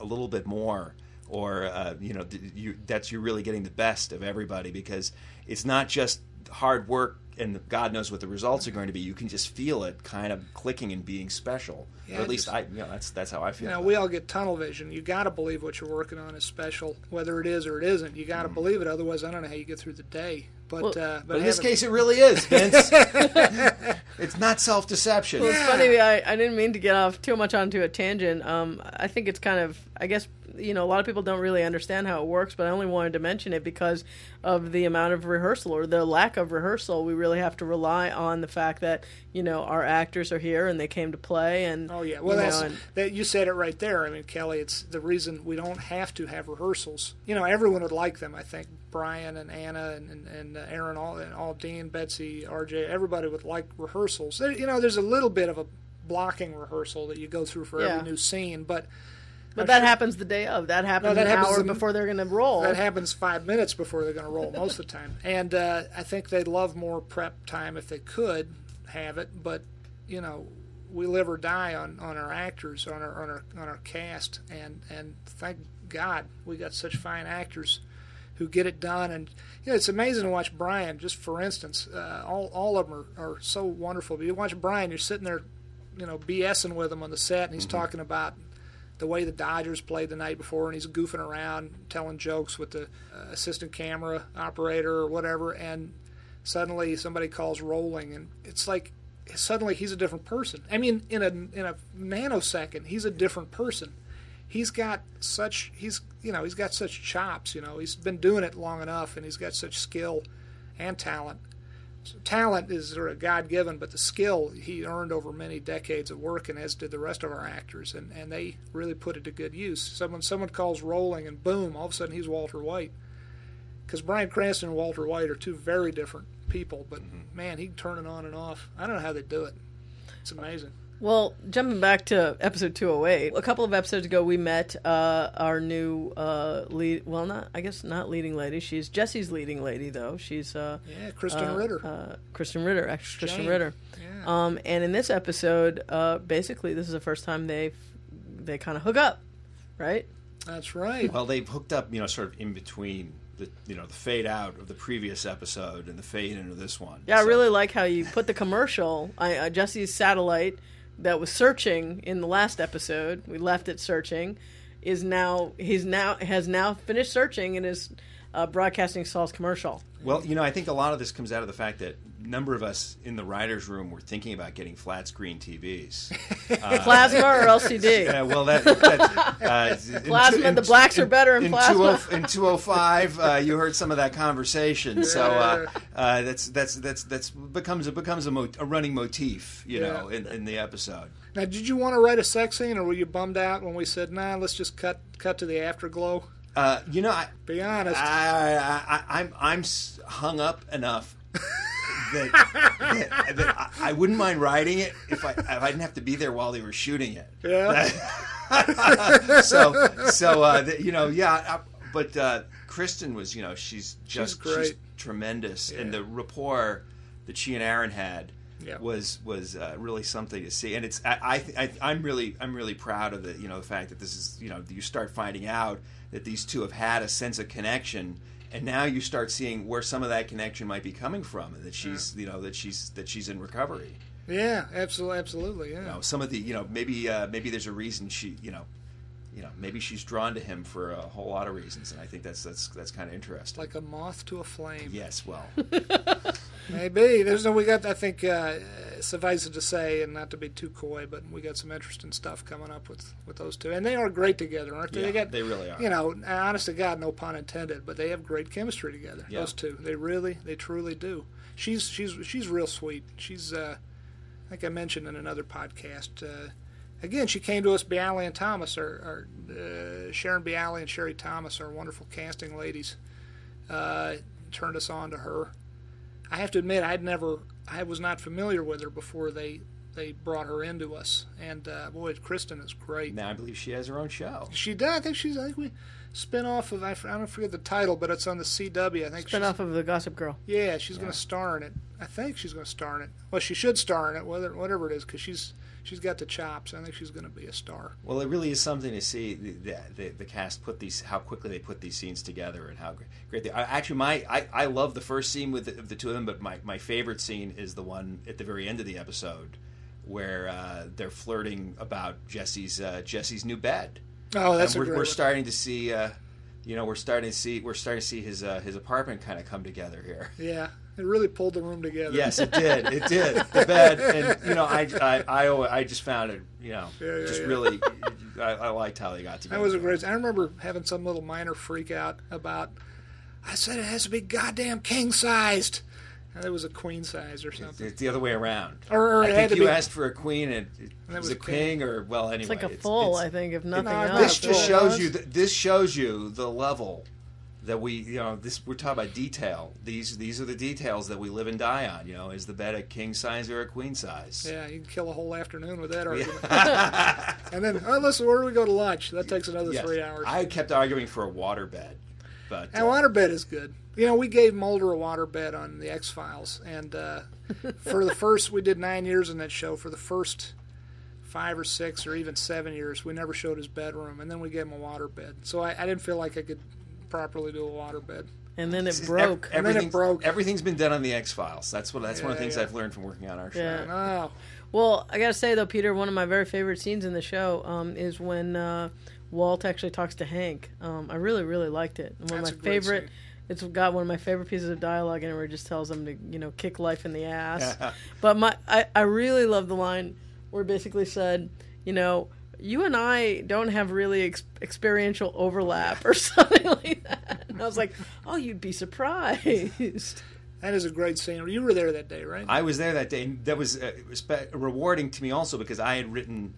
Speaker 2: a little bit more. Or uh, you know, you, that's you're really getting the best of everybody because it's not just hard work and God knows what the results are going to be. You can just feel it kind of clicking and being special.
Speaker 3: Yeah,
Speaker 2: or at least
Speaker 3: just-
Speaker 2: I, you know, that's that's how I feel.
Speaker 3: You know, we all get tunnel vision. You got to believe what you're working on is special, whether it is or it isn't. You got to believe it, otherwise, I don't know how you get through the day. But
Speaker 1: Well,
Speaker 3: uh, but,
Speaker 2: Mm. But in this case, it really is, Vince. it's not self-deception.
Speaker 1: Well, it's funny. I, I didn't mean to get off too much onto a tangent. Um, I think it's kind of, I guess, you know, a lot of people don't really understand how it works, but I only wanted to mention it because of the amount of rehearsal or the lack of rehearsal. We really have to rely on the fact that, you know, our actors are here and they came to play. And
Speaker 3: Oh yeah, well
Speaker 1: you
Speaker 3: that's
Speaker 1: know, and-
Speaker 3: that you said it right there. I mean, Kelley, it's the reason we don't have to have rehearsals. You know, everyone would like them. I think Bryan and Anna and and, and Aaron, all and all Dean, Betsy, RJ, everybody would like rehearsals. You know, there's a little bit of a blocking rehearsal that you go through for
Speaker 1: Yeah.
Speaker 3: every new scene, but
Speaker 1: but that
Speaker 3: sure-
Speaker 1: happens the day of. That happens
Speaker 3: that
Speaker 1: an
Speaker 3: happens
Speaker 1: hour
Speaker 3: the-
Speaker 1: before they're going to roll.
Speaker 3: That happens five minutes before they're going to roll most of the time. And uh, I think they'd love more prep time if they could have it. But you know, we live or die on, on our actors, on our on our on our cast, and and thank God we got such fine actors who get it done. And you know, it's amazing to watch Bryan. Just for instance, uh, all all of them are, are so wonderful. But you watch Bryan, you're sitting there, you know, BSing with him on the set, and he's talking about the way the Dodgers played the night before, and he's goofing around, telling jokes with the uh, assistant camera operator or whatever, and suddenly somebody calls rolling, and it's like suddenly he's a different person. I mean, in a in a nanosecond, he's a different person. He's got such he's you know he's got such chops. You know, he's been doing it long enough, and he's got such skill and talent. Talent is sort of God given, but the skill he earned over many decades of work, and as did the rest of our actors, and, and they really put it to good use. Someone someone calls rolling, and boom, all of a sudden he's Walter White. Because Bryan Cranston and Walter White are two very different people, but mm-hmm. man, he can turn it on and off. I don't know how they do it. It's amazing.
Speaker 1: Well, jumping back to episode 208, a couple of episodes ago, we met uh, our new uh, lead. Well, not I guess not leading lady. She's Jesse's leading lady, though. She's
Speaker 3: uh, yeah, Krysten
Speaker 1: uh,
Speaker 3: Ritter.
Speaker 1: Uh, Krysten Ritter, actually, Kristen
Speaker 3: Jane.
Speaker 1: Ritter.
Speaker 3: Yeah.
Speaker 1: Um, and in this episode, uh, basically, this is the first time they they kind of hook up, right?
Speaker 3: That's right.
Speaker 2: Well, they've hooked up, you know, sort of in between the you know the fade out of the previous episode and the fade into this one.
Speaker 1: Yeah, I really like how you put the commercial. I, uh, Jesse's satellite that was searching in the last episode. We left it searching. Is now he's now has now finished searching and is uh, broadcasting Saul's commercial.
Speaker 2: Well, you know, I think a lot of this comes out of the fact that a number of us in the writers' room were thinking about getting flat screen TVs.
Speaker 1: Plasma or LCD?
Speaker 2: Yeah, well, that, that uh,
Speaker 1: Plasma,
Speaker 2: two- in-
Speaker 1: the blacks are better in
Speaker 2: in
Speaker 1: plasma.
Speaker 2: 20 in 205, uh, you heard some of that conversation. So uh, uh, that's that's that's that's becomes it becomes a, mo- a running motif, you
Speaker 3: Yeah.
Speaker 2: know, in, in the episode.
Speaker 3: Now, did you want to write a sex scene, or were you bummed out when we said, "Nah, let's just cut cut to the afterglow"?
Speaker 2: Uh, you know, I,
Speaker 3: Be honest.
Speaker 2: I, I, I, I'm I'm hung up enough that, that, that I, I wouldn't mind writing it if I if I didn't have to be there while they were shooting it.
Speaker 3: yeah.
Speaker 2: so so uh, the, you know yeah I, but uh, Krysten was you know she's just
Speaker 3: great.
Speaker 2: tremendous and the rapport that she and Aaron had
Speaker 3: Yeah.
Speaker 2: was was uh, really something to see and it's I, I, I'm really I'm really proud of the you know the fact that this is you know you start finding out that these two have had a sense of connection and now you start seeing where some of that connection might be coming from and that she's you know that she's that she's in recovery
Speaker 3: Yeah, absolutely, absolutely. Yeah.
Speaker 2: you know, some of the you know maybe uh, maybe there's a reason she you know you know maybe she's drawn to him for a whole lot of reasons and I think that's that's that's kind of interesting.
Speaker 3: Like a moth to a flame.
Speaker 2: yes, well,
Speaker 3: Maybe there's no. We got. I think uh, suffice it to say, and not to be too coy, but we got some interesting stuff coming up with with those two, and they are great together, aren't they?
Speaker 2: yeah,
Speaker 3: they got.
Speaker 2: they really are.
Speaker 3: you know, honest to God, no pun intended, but they have great chemistry together.
Speaker 2: Yeah.
Speaker 3: Those two, they really, they truly do. She's she's she's real sweet. She's, uh, I think I mentioned in another podcast. Uh, again, she came to us. Bialy and Thomas, or, or uh, Sharon Bialy and Sherry Thomas, are wonderful casting ladies. Uh, turned us on to her. I have to admit, I'd never, I was not familiar with her before they they brought her into us. And uh, boy, Krysten is great.
Speaker 2: now I believe she has her own show.
Speaker 3: She did. I think she's. I think we spin off of. I don't forget the title, but it's on the CW. I think.
Speaker 1: Spin off of the Gossip Girl.
Speaker 3: Yeah, she's
Speaker 2: Yeah.
Speaker 3: going to star in it. I think she's going to star in it. Well, she should star in it, whether whatever it is, because she's she's got the chops. I think she's going to be a star.
Speaker 2: Well, it really is something to see the, the, the, the cast put these how quickly they put these scenes together and how gr- great they. I, actually, my I, I love the first scene with the, the two of them, but my, my favorite scene is the one at the very end of the episode where uh, they're flirting about Jesse's uh, Jesse's new bed.
Speaker 3: Oh, that's
Speaker 2: and we're,
Speaker 3: great
Speaker 2: we're starting to see. Uh, you know, we're starting to see we're starting to see his uh, his apartment kind of come together here.
Speaker 3: Yeah, it really pulled the room together.
Speaker 2: Yes, it did. It did. The bed, and you know, I, I, I, I just found it. You know,
Speaker 3: Yeah, yeah,
Speaker 2: just
Speaker 3: yeah.
Speaker 2: really, I, I liked how they got together.
Speaker 3: That was a great. I remember having some little minor freak out about. I said it has to be goddamn king sized. And it was a queen size or something.
Speaker 2: It's the other way around.
Speaker 3: Or- or
Speaker 2: I think you
Speaker 3: be-
Speaker 2: asked for a queen, and it,
Speaker 3: it
Speaker 2: was,
Speaker 3: was
Speaker 2: a
Speaker 3: a king.
Speaker 2: king, or well, anyway,
Speaker 1: It's like a full,
Speaker 2: it's-
Speaker 1: I think, if nothing
Speaker 3: No,
Speaker 1: else.
Speaker 2: this just shows you. Th- this shows you the level that we, you know, this we're talking about detail. These these are the details that we live and die on. You know, is the bed a king size or a queen size?
Speaker 3: Yeah, you can kill a whole afternoon with that argument. and then, oh, listen, where do we go to lunch? That takes another
Speaker 2: Yes.
Speaker 3: three hours.
Speaker 2: I kept arguing for a water bed, but
Speaker 3: And
Speaker 2: uh,
Speaker 3: waterbed is good. You know, we gave Mulder a waterbed on the X Files, and uh, for the first, we did nine years in that show. For the first five or six or even seven years, we never showed his bedroom, and then we gave him a waterbed. So I, I didn't feel like I could properly do a waterbed.
Speaker 1: And then it broke.
Speaker 3: And then it
Speaker 2: everything-
Speaker 3: broke.
Speaker 2: Everything's been done on the X Files. That's what. That's one of the
Speaker 3: Yeah,
Speaker 2: things
Speaker 3: yeah.
Speaker 2: I've learned from working on our show.
Speaker 1: Yeah.
Speaker 3: Oh,
Speaker 1: Well, I gotta say though, Peter, one of my very favorite scenes in the show um, is when uh, Walt actually talks to Hank. Um, I really, really liked it. One
Speaker 3: That's
Speaker 1: of
Speaker 3: a
Speaker 1: my
Speaker 3: great
Speaker 1: favorite.
Speaker 3: scene.
Speaker 1: It's got one of my favorite pieces of dialogue in it where it just tells him to, you know, kick life in the ass. but my, I, I really love the line where it basically said, you know, you and I don't have really ex- experiential overlap or something like that. And I was like, oh, you'd be surprised.
Speaker 3: That is a great scene. You were there that day, right?
Speaker 2: I was there that day, and that was uh, respe- rewarding to me also because I had written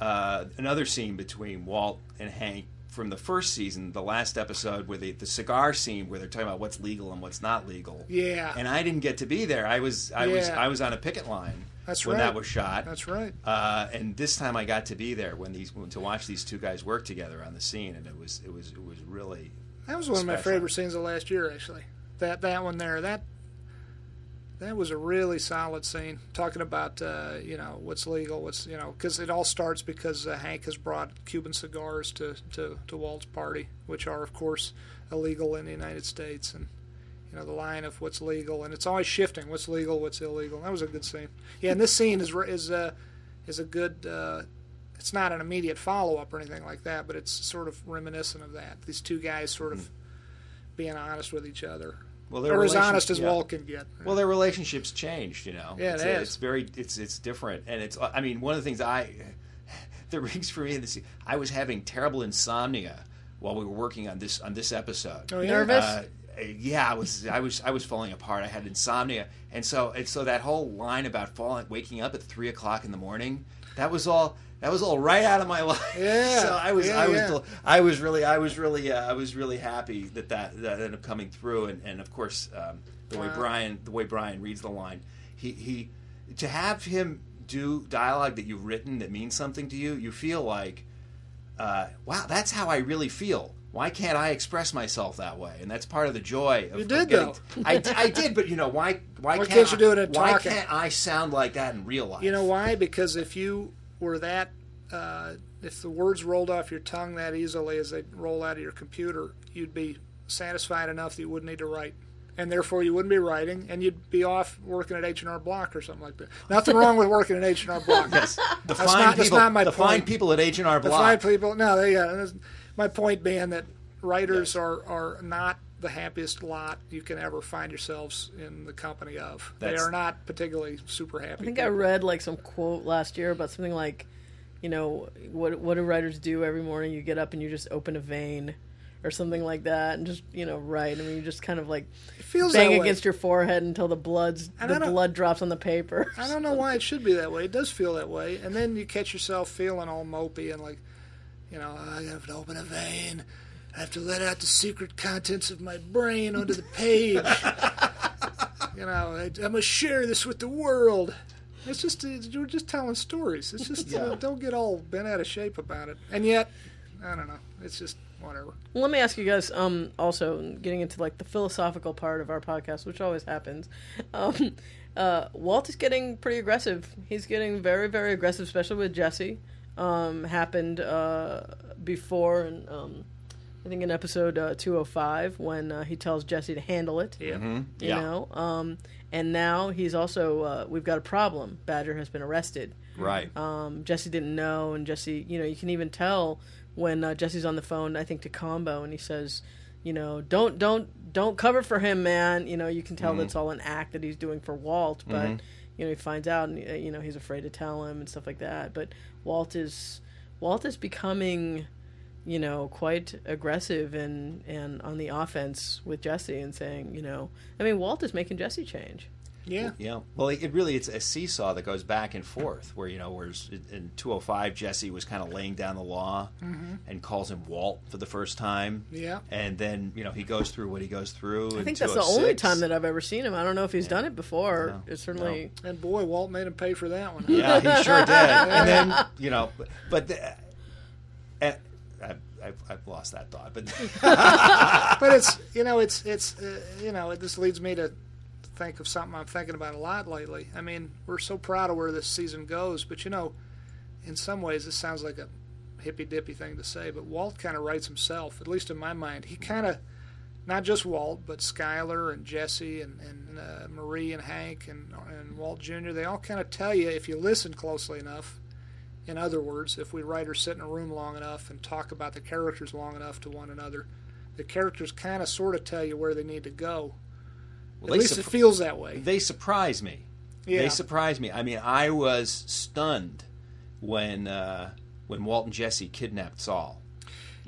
Speaker 2: uh, another scene between Walt and Hank from the first season, the last episode where the the cigar scene where they're talking about what's legal and what's not legal.
Speaker 3: Yeah.
Speaker 2: And I didn't get to be there. I was I was I was on a picket line
Speaker 3: That's
Speaker 2: when
Speaker 3: right.
Speaker 2: that was shot.
Speaker 3: That's right.
Speaker 2: Uh, and this time I got to be there when these when, to watch these two guys work together on the scene, and it was it was it was really
Speaker 3: That was one of my favorite scenes of last year, actually. That that one there, that that was a really solid scene. Talking about uh, you know what's legal, what's you know because it all starts because uh, Hank has brought Cuban cigars to, to to Walt's party, which are of course illegal in the United States, and know the line of what's legal, and it's always shifting. What's legal, what's illegal. That was a good scene. Yeah, and this scene is is uh, is a good. Uh, it's not an immediate follow up or anything like that, but it's sort of reminiscent of that. These two guys sort of being honest with each other,
Speaker 2: well.
Speaker 3: they're as honest as
Speaker 2: yeah.
Speaker 3: Walt can get.
Speaker 2: Well, their relationships changed, you know.
Speaker 3: Yeah, it
Speaker 2: it's,
Speaker 3: has.
Speaker 2: it's very, it's it's different, and it's. I mean, one of the things I that rings for me in this, I was having terrible insomnia while we were working on this on this episode.
Speaker 3: Oh?
Speaker 1: Nervous?
Speaker 2: Uh, yeah, I was, I was, I was falling apart. I had insomnia, and so, and so that whole line about falling, waking up at three o'clock in the morning, that was all, that was all right out of my life.
Speaker 3: Yeah,
Speaker 2: so I was,
Speaker 3: yeah,
Speaker 2: I was,
Speaker 3: yeah.
Speaker 2: I was really, I was really, uh, I was really happy that that, that ended up coming through, and, and of course, um, the way Bryan, the way Bryan reads the line, he, he, to have him do dialogue that you've written that means something to you, you feel like, uh, wow, that's how I really feel. Why can't I express myself that way? And that's part of the joy. Of,
Speaker 3: You did,
Speaker 2: getting-
Speaker 3: though.
Speaker 2: I, I did, but you know why? Why,
Speaker 3: Why
Speaker 2: can't,
Speaker 3: can't you do it
Speaker 2: Why
Speaker 3: talking?
Speaker 2: can't I sound like that in real life?
Speaker 3: You know why? Because if you were that, uh, if the words rolled off your tongue that easily as they roll out of your computer, you'd be satisfied enough that you wouldn't need to write. And therefore, you wouldn't be writing, and you'd be off working at H and R Block or something like that. Nothing wrong with working at H and R Block.
Speaker 2: Yes, the
Speaker 3: That's
Speaker 2: fine
Speaker 3: not- that's
Speaker 2: people,
Speaker 3: not my
Speaker 2: the fine people at H and R
Speaker 3: The
Speaker 2: Block.
Speaker 3: five people. No, they got. That's- My point being that writers are are not the happiest lot you can ever find yourselves in the company of. They are not particularly super happy.
Speaker 1: I think I read like some quote last year about something like, you know, what what do writers do every morning? You get up and you just open a vein, or something like that, and just you know write. I mean, you just kind of like
Speaker 3: it feels
Speaker 1: bang against your forehead until the blood's
Speaker 3: And
Speaker 1: the blood drops on the paper.
Speaker 3: I don't know why it should be that way. It does feel that way, and then you catch yourself feeling all mopey and like, you know, I have to open a vein. I have to let out the secret contents of my brain onto the page. you know, I, I must share this with the world. It's just it's, we're just telling stories. It's just uh,
Speaker 2: Yeah.
Speaker 3: don't get all bent out of shape about it. And yet, I don't know. It's just whatever.
Speaker 1: Well, let me ask you guys. Um, also getting into like the philosophical part of our podcast, which always happens. Um, uh, Walt is getting pretty aggressive. He's getting very, very aggressive, especially with Jesse. Um, happened uh, before, and um, I think in episode uh, two hundred five when uh, he tells Jesse to handle it.
Speaker 3: Yeah.
Speaker 2: Mhm.
Speaker 1: You
Speaker 2: Yeah.
Speaker 1: know. Um, and now he's also uh, we've got a problem. Badger has been arrested.
Speaker 2: Right.
Speaker 1: Um, Jesse didn't know, and Jesse, you know, you can even tell when uh, Jesse's on the phone. I think to Combo, and he says, you know, don't don't don't cover for him, man. You know, you can tell
Speaker 2: Mm-hmm.
Speaker 1: that's all an act that he's doing for Walt, but you know, he finds out, and uh, you know, he's afraid to tell him and stuff like that. But Walt is Walt is becoming, you know, quite aggressive and and on the offense with Jesse and saying, you know, I mean, Walt is making Jesse change.
Speaker 3: Yeah.
Speaker 2: Yeah. Well, it, it really it's a seesaw that goes back and forth. Where you know, whereas in 205, Jesse was kind of laying down the law and calls him Walt for the first time.
Speaker 3: Yeah.
Speaker 2: And then you know he goes through what he goes through.
Speaker 1: I
Speaker 2: in
Speaker 1: think that's the only time that I've ever seen him. I don't know if he's done it before.
Speaker 2: No.
Speaker 1: It's certainly.
Speaker 3: And boy, Walt made him pay for that one.
Speaker 2: Yeah, he sure did. And then you know, but, but the, uh, I, I've, I've lost that thought. But
Speaker 3: but it's you know it's it's uh, you know this leads me to think of something I'm thinking about a lot lately. I mean, we're so proud of where this season goes, but you know, in some ways this sounds like a hippy dippy thing to say, but Walt kind of writes himself, at least in my mind. He kind of not just Walt, but Skyler and Jesse and, and uh, Marie and Hank and, and Walt Jr. They all kind of tell you if you listen closely enough. In other words, if we writers sit in a room long enough and talk about the characters long enough to one another, the characters kind of sort of tell you where they need to go.
Speaker 2: Well,
Speaker 3: At least
Speaker 2: surp-
Speaker 3: it feels that way.
Speaker 2: they surprise me.
Speaker 3: Yeah.
Speaker 2: They surprise me. I mean, I was stunned when uh, when Walt and Jesse kidnapped Saul.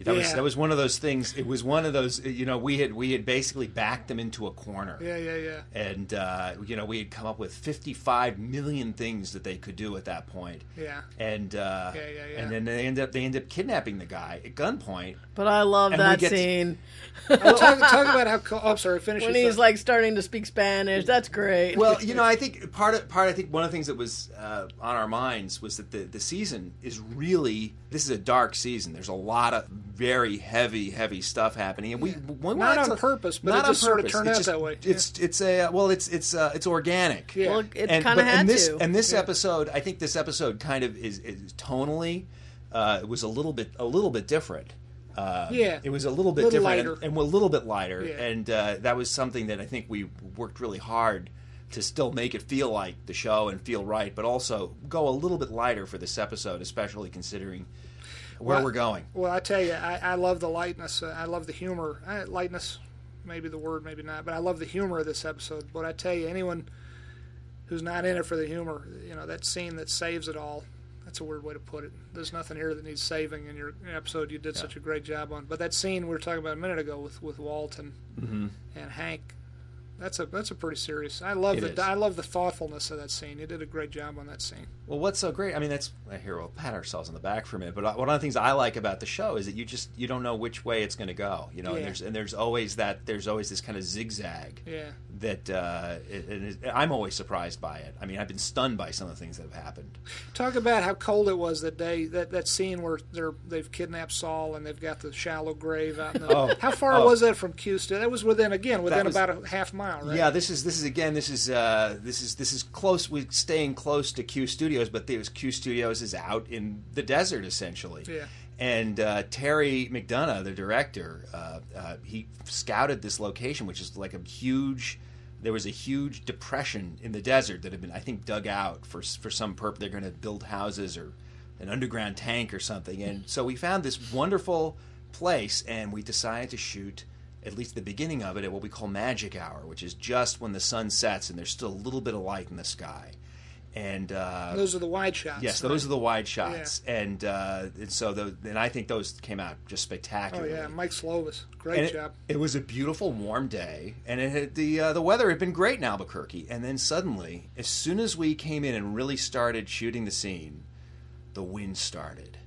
Speaker 2: That was that was one of those things. It was one of those. You know, we had we had basically backed them into a corner.
Speaker 3: Yeah, yeah, yeah.
Speaker 2: And uh, you know, we had come up with 55 million things that they could do at that point.
Speaker 3: Yeah.
Speaker 2: And uh,
Speaker 3: Yeah, yeah, yeah.
Speaker 2: and then they end up they end up kidnapping the guy at gunpoint.
Speaker 1: But I love that
Speaker 2: get to-
Speaker 1: scene
Speaker 3: Well, talk, talk about how. Co- oh, sorry. Finish.
Speaker 1: when he's
Speaker 3: thought.
Speaker 1: like starting to speak Spanish. That's great.
Speaker 2: Well, you know, I think part of part. I think one of the things that was uh, on our minds was that the the season is really this is a dark season. There's a lot of very heavy, heavy stuff happening, and we, we
Speaker 3: Not
Speaker 2: wanted
Speaker 3: on
Speaker 2: to-
Speaker 3: purpose, but
Speaker 2: not
Speaker 3: it
Speaker 2: on
Speaker 3: just sort of turned
Speaker 2: It's
Speaker 3: out
Speaker 2: just-
Speaker 3: that way.
Speaker 2: It's it's a well, it's it's uh, it's organic.
Speaker 3: Yeah.
Speaker 1: well, it
Speaker 2: and,
Speaker 1: kind of had
Speaker 2: and this,
Speaker 1: to.
Speaker 2: And this
Speaker 3: Yeah.
Speaker 2: episode, I think this episode kind of is, is tonally uh, was a little bit a little bit different. Uh,
Speaker 3: Yeah.
Speaker 2: it was a little bit
Speaker 3: Little
Speaker 2: different
Speaker 3: lighter.
Speaker 2: and, and a little bit lighter,
Speaker 3: Yeah.
Speaker 2: and uh, that was something that I think we worked really hard to still make it feel like the show and feel right, but also go a little bit lighter for this episode, especially considering where
Speaker 3: Well,
Speaker 2: we're going.
Speaker 3: Well, I tell you, I, I love the lightness. Uh, I love the humor. Uh, lightness, maybe the word, maybe not, but I love the humor of this episode. But I tell you, anyone who's not in it for the humor, you know, that scene that saves it all. That's a weird way to put it. There's nothing here that needs saving in your episode. You did such a great job on. But that scene we were talking about a minute ago with with Walton
Speaker 2: Mm-hmm.
Speaker 3: and Hank, that's a that's a pretty serious. I love
Speaker 2: It
Speaker 3: the
Speaker 2: is.
Speaker 3: I love the thoughtfulness of that scene. You did a great job on that scene.
Speaker 2: Well, what's so great? I mean, that's here we'll pat ourselves on the back for a minute. But one of the things I like about the show is that you just you don't know which way it's going to go. You know, and there's and there's always that there's always this kind of zigzag
Speaker 3: Yeah.
Speaker 2: That uh, it, I'm always surprised by it. I mean, I've been stunned by some of the things that have happened.
Speaker 3: Talk about how cold it was that day. That that scene where they're they've kidnapped Saul and they've got the shallow grave out. In the,
Speaker 2: Oh.
Speaker 3: how far
Speaker 2: Oh.
Speaker 3: was that from Q? St- That was within again within
Speaker 2: was-
Speaker 3: about a half mile, right?
Speaker 2: Yeah, this is this is again this is uh, this is this is close. We're staying close to Q Studios, but there's Q Studios is out in the desert essentially.
Speaker 3: Yeah.
Speaker 2: And uh, Terry McDonough, the director, uh, uh, he scouted this location, which is like a huge. There was a huge depression in the desert that had been, I think, dug out for for some purpose. They're going to build houses or an underground tank or something. And so we found this wonderful place, and we decided to shoot at least the beginning of it at what we call magic hour, which is just when the sun sets and there's still a little bit of light in the sky. And uh,
Speaker 3: Those are the wide shots.
Speaker 2: Yes,
Speaker 3: right?
Speaker 2: those are the wide shots, and uh, and so the, and I think those came out just
Speaker 3: spectacular.
Speaker 2: Oh
Speaker 3: yeah, Mike Slovis, great
Speaker 2: And it,
Speaker 3: job.
Speaker 2: it was a beautiful, warm day, and it had, the uh, the weather had been great in Albuquerque. And then suddenly, as soon as we came in and really started shooting the scene, the wind started,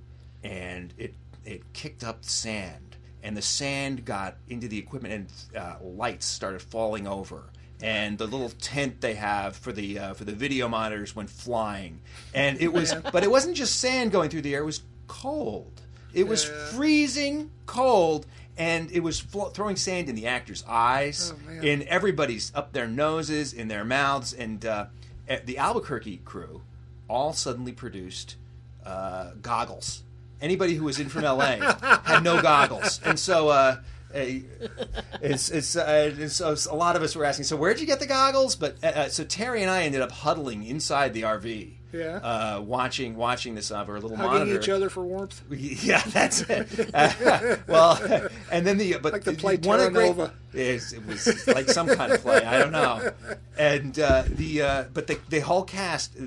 Speaker 2: and it it kicked up sand, and the sand got into the equipment, and uh, lights started falling over. And the little tent they have for the uh, for the video monitors went flying, and it was, but it wasn't just sand going through the air; it was cold. It was
Speaker 3: Yeah.
Speaker 2: freezing cold, and it was flo- throwing sand in the actors' eyes,
Speaker 3: Oh,
Speaker 2: in everybody's up their noses, in their mouths, and uh, eh, the Albuquerque crew all suddenly produced uh, goggles. Anybody who was in from LA had no goggles, and so. Uh, it's it's uh, and so a lot of us were asking. So where'd you get the goggles? But uh, uh, so Terry and I ended up huddling inside the RV,
Speaker 3: Yeah.
Speaker 2: uh, watching watching this over a little
Speaker 3: Hugging
Speaker 2: monitor.
Speaker 3: each other for warmth.
Speaker 2: Yeah, that's it. Uh, well, and then the but
Speaker 3: Like the play
Speaker 2: one of the great is it was like some kind of play. I don't know. And uh, the uh, but the the whole cast, uh,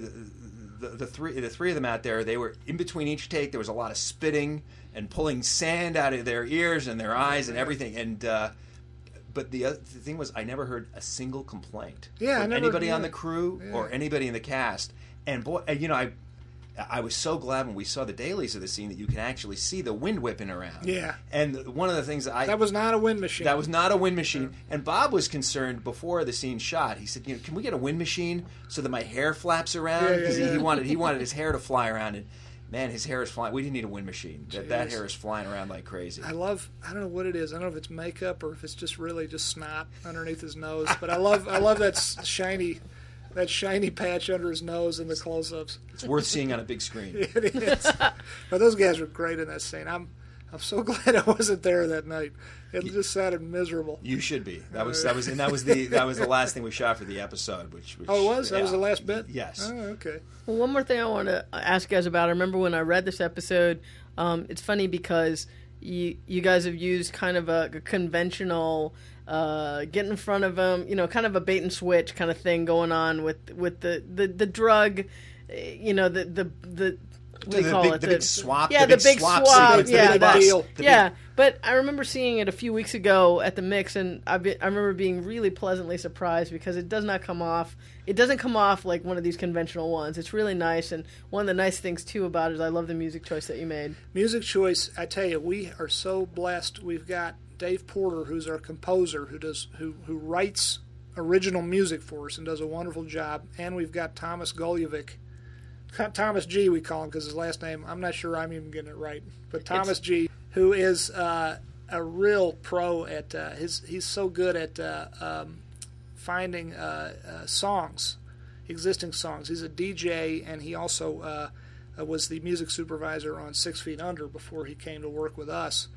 Speaker 2: the, the three the three of them out there, they were in between each take. There was a lot of spitting and pulling sand out of their ears and their eyes and everything. And uh, but the, other, the thing was, I never heard a single complaint
Speaker 3: Yeah,
Speaker 2: from
Speaker 3: never-
Speaker 2: anybody on the crew or anybody in the cast. And boy, and, you know, I I was so glad when we saw the dailies of the scene that you can actually see the wind whipping around.
Speaker 3: Yeah.
Speaker 2: And one of the things that I
Speaker 3: That was not a wind machine.
Speaker 2: that was not a wind machine. And Bob was concerned before the scene shot. He said, "You know, can we get a wind machine so that my hair flaps around?"
Speaker 3: Yeah, yeah,
Speaker 2: Because
Speaker 3: yeah.
Speaker 2: he, he wanted he wanted his hair to fly around. And man, his hair is flying. We didn't need a wind machine. That, that hair is flying around like crazy.
Speaker 3: I love. I don't know what it is. I don't know if it's makeup or if it's just really just snot underneath his nose. But I love. I love that shiny, that shiny patch under his nose in the close-ups.
Speaker 2: It's worth seeing on a big screen.
Speaker 3: It is. but those guys were great in that scene. I'm. I'm so glad I wasn't there that night. It just sounded miserable.
Speaker 2: You should be. That was that was and that was the that was the last thing we shot for the episode. Which, which
Speaker 3: Oh, it was? That was the last bit?
Speaker 2: Yes.
Speaker 3: Oh, okay.
Speaker 1: Well, one more thing I want to ask you guys about. I remember when I read this episode. Um, it's funny because you you guys have used kind of a, a conventional uh, get in front of them, you know, kind of a bait and switch kind of thing going on with with the the, the drug, eh, you know, the the the you
Speaker 2: The
Speaker 1: call
Speaker 2: big-
Speaker 1: it?
Speaker 2: the big swap-
Speaker 1: Yeah,
Speaker 2: the
Speaker 1: the,
Speaker 2: big
Speaker 1: big
Speaker 2: swap
Speaker 1: swap.
Speaker 2: sequence,
Speaker 3: the
Speaker 1: yeah,
Speaker 3: big.
Speaker 2: The
Speaker 1: yeah. But I remember seeing it a few weeks ago at the mix, and I, be, I remember being really pleasantly surprised because it does not come off. It doesn't come off like one of these conventional ones. It's really nice, and one of the nice things too about it is I love the music choice that you made.
Speaker 3: Music choice, I tell you, we are so blessed. We've got Dave Porter, who's our composer, who does who who writes original music for us and does a wonderful job. And we've got Thomas Golubic, Thomas G. We call him because his last name I'm not sure I'm even getting it right, but Thomas G. Who is uh, a real pro at uh, his. He's so good at uh, um, finding uh, uh, songs, existing songs. He's a DJ and he also uh, uh, was the music supervisor on Six Feet Under before he came to work with us.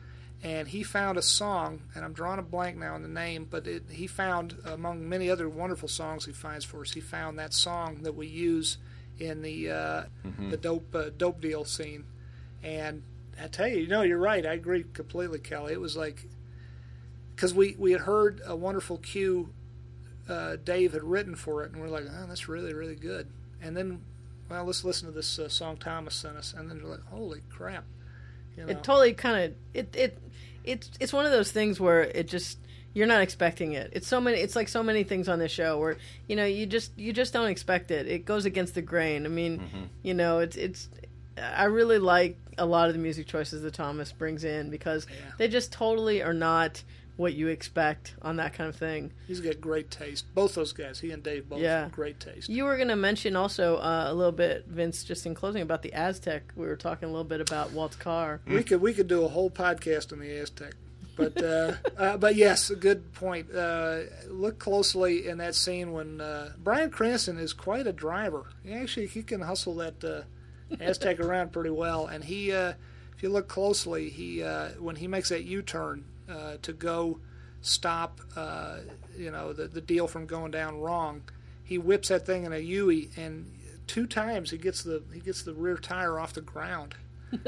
Speaker 3: And he found a song, and I'm drawing a blank now on the name, but it, he found, among many other wonderful songs he finds for us, he found that song that we use in the uh, the dope uh, dope deal scene. And I tell you, you know, you're right. I agree completely, Kelley. It was like because we we had heard a wonderful cue uh, Dave had written for it, and we're like, oh, that's really really good. And then, well, let's listen to this uh, song Thomas sent us, and then we're like, holy crap! You know,
Speaker 1: It totally kind of it it it's it's one of those things where it just you're not expecting it. It's so many. It's like so many things on this show where you know you just you just don't expect it. It goes against the grain. I mean, you know, it's it's. I really like a lot of the music choices that Thomas brings in because
Speaker 3: Yeah.
Speaker 1: they just totally are not what you expect on that kind of thing.
Speaker 3: he's got great taste. Both those guys, he and Dave, both
Speaker 1: Yeah.
Speaker 3: great taste.
Speaker 1: You were going to mention also uh, a little bit, Vince, just in closing about the Aztek. We were talking a little bit about Walt's car.
Speaker 3: We could we could do a whole podcast on the Aztek. But uh, uh, but yes, a good point. Uh, look closely in that scene when uh, Bryan Cranston is quite a driver. He actually he can hustle that uh, Aztek around pretty well. And he, uh, if you look closely, he uh, when he makes that U-turn uh, to go stop, uh, you know, the the deal from going down wrong, he whips that thing in a Yui, and two times he gets the he gets the rear tire off the ground.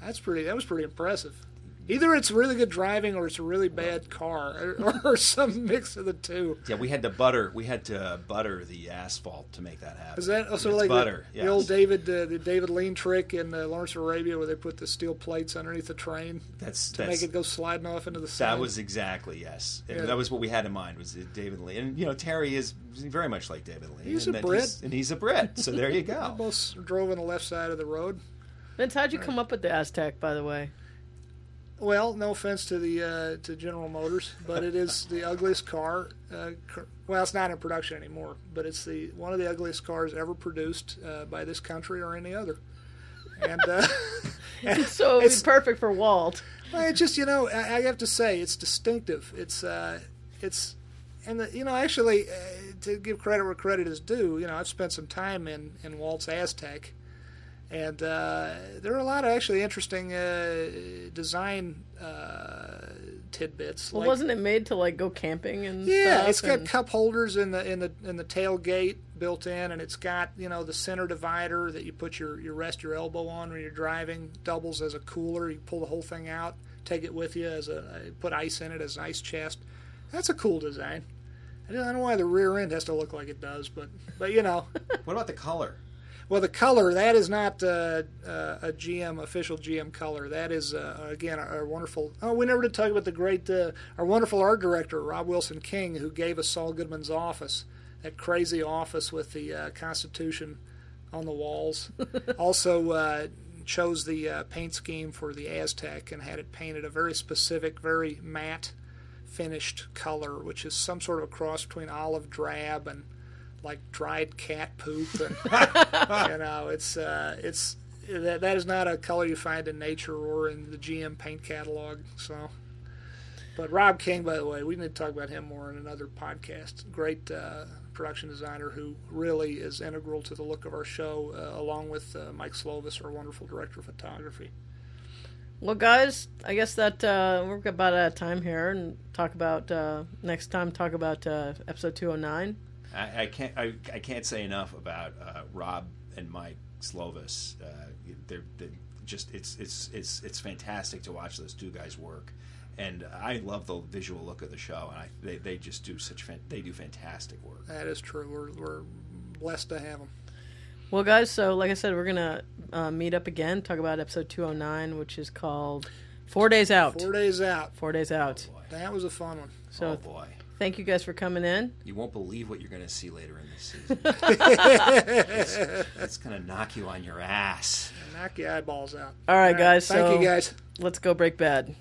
Speaker 3: That's pretty. That was pretty impressive. Either it's really good driving or it's a really bad car, or, or some mix of the two.
Speaker 2: Yeah, we had to butter. We had to butter the asphalt to make that happen.
Speaker 3: Is that also
Speaker 2: It's
Speaker 3: like the-
Speaker 2: butter?
Speaker 3: the,
Speaker 2: yes.
Speaker 3: old David uh, the David Lean trick in uh, Lawrence of Arabia where they put the steel plates underneath the train
Speaker 2: That's
Speaker 3: to
Speaker 2: that's
Speaker 3: make it go sliding off into the
Speaker 2: that was exactly yes. And
Speaker 3: Yeah.
Speaker 2: That was what we had in mind was David Lean, and you know Terry is very much like David Lean.
Speaker 3: He's
Speaker 2: and
Speaker 3: a
Speaker 2: that
Speaker 3: Brit.
Speaker 2: and he's a Brit. So there you
Speaker 3: They
Speaker 2: go.
Speaker 3: both drove on the left side of the road.
Speaker 1: Vince, how'd you come up with the Aztek, by the way?
Speaker 3: Well, no offense to the uh, to General Motors, but it is the ugliest car. Uh, well, it's not in production anymore, but it's the one of the ugliest cars ever produced uh, by this country or any other. And uh,
Speaker 1: So it
Speaker 3: It's-
Speaker 1: perfect for Walt.
Speaker 3: Well, it just you know I, I have to say it's distinctive. It's uh, it's and the, you know actually uh, to give credit where credit is due. You know I've spent some time in in Walt's Aztek, and uh, there are a lot of actually interesting uh, design uh, tidbits.
Speaker 1: Well,
Speaker 3: like-
Speaker 1: wasn't it made to like go camping and
Speaker 3: yeah,
Speaker 1: stuff?
Speaker 3: it's got
Speaker 1: and-
Speaker 3: cup holders in the in the in the tailgate built in, and it's got you know the center divider that you put your you rest your elbow on when you're driving. Doubles as a cooler. You pull the whole thing out, take it with you as a uh, put ice in it as an ice chest. That's a cool design. I don't I don't know why the rear end has to look like it does, but but you know.
Speaker 2: What about the color?
Speaker 3: Well, the color that is not uh, uh, a GM official GM color. That is uh, again our, our wonderful. Oh, we never did talk about the great uh, our wonderful art director Robb Wilson King, who gave us Saul Goodman's office, that crazy office with the uh, Constitution on the walls. also uh, chose the uh, paint scheme for the Aztek and had it painted a very specific, very matte finished color, which is some sort of a cross between olive drab and like dried cat poop. And, you know, it's uh, it's that that is not a color you find in nature or in the GM paint catalog. So, but Robb King, by the way, we need to talk about him more in another podcast. Great uh, production designer who really is integral to the look of our show, uh, along with uh, Mike Slovis, our wonderful director of photography.
Speaker 1: Well, guys, I guess that uh, we're about out of time here, and talk about uh, next time. Talk about uh, episode two hundred nine.
Speaker 2: I, I can't. I, I can't say enough about uh, Robb and Mike Slovis. Uh, they're, they're just it's it's it's it's fantastic to watch those two guys work, and I love the visual look of the show. And I, they they just do such fan, they do fantastic work.
Speaker 3: That is true. We're we're blessed to have them.
Speaker 1: Well, guys, so like I said, we're gonna uh, meet up again, talk about episode 209, which is called Four Days Out.
Speaker 3: Four days out.
Speaker 1: Four Days Out.
Speaker 3: That was a fun one.
Speaker 1: So
Speaker 2: oh boy,
Speaker 1: thank you guys for coming in.
Speaker 2: you won't believe what you're going to see later in this season. it's, it's going to knock you on your ass.
Speaker 3: Knock your eyeballs out.
Speaker 1: All right,
Speaker 3: All right,
Speaker 1: guys.
Speaker 3: Thank
Speaker 1: so
Speaker 3: you, guys.
Speaker 1: Let's go break bad.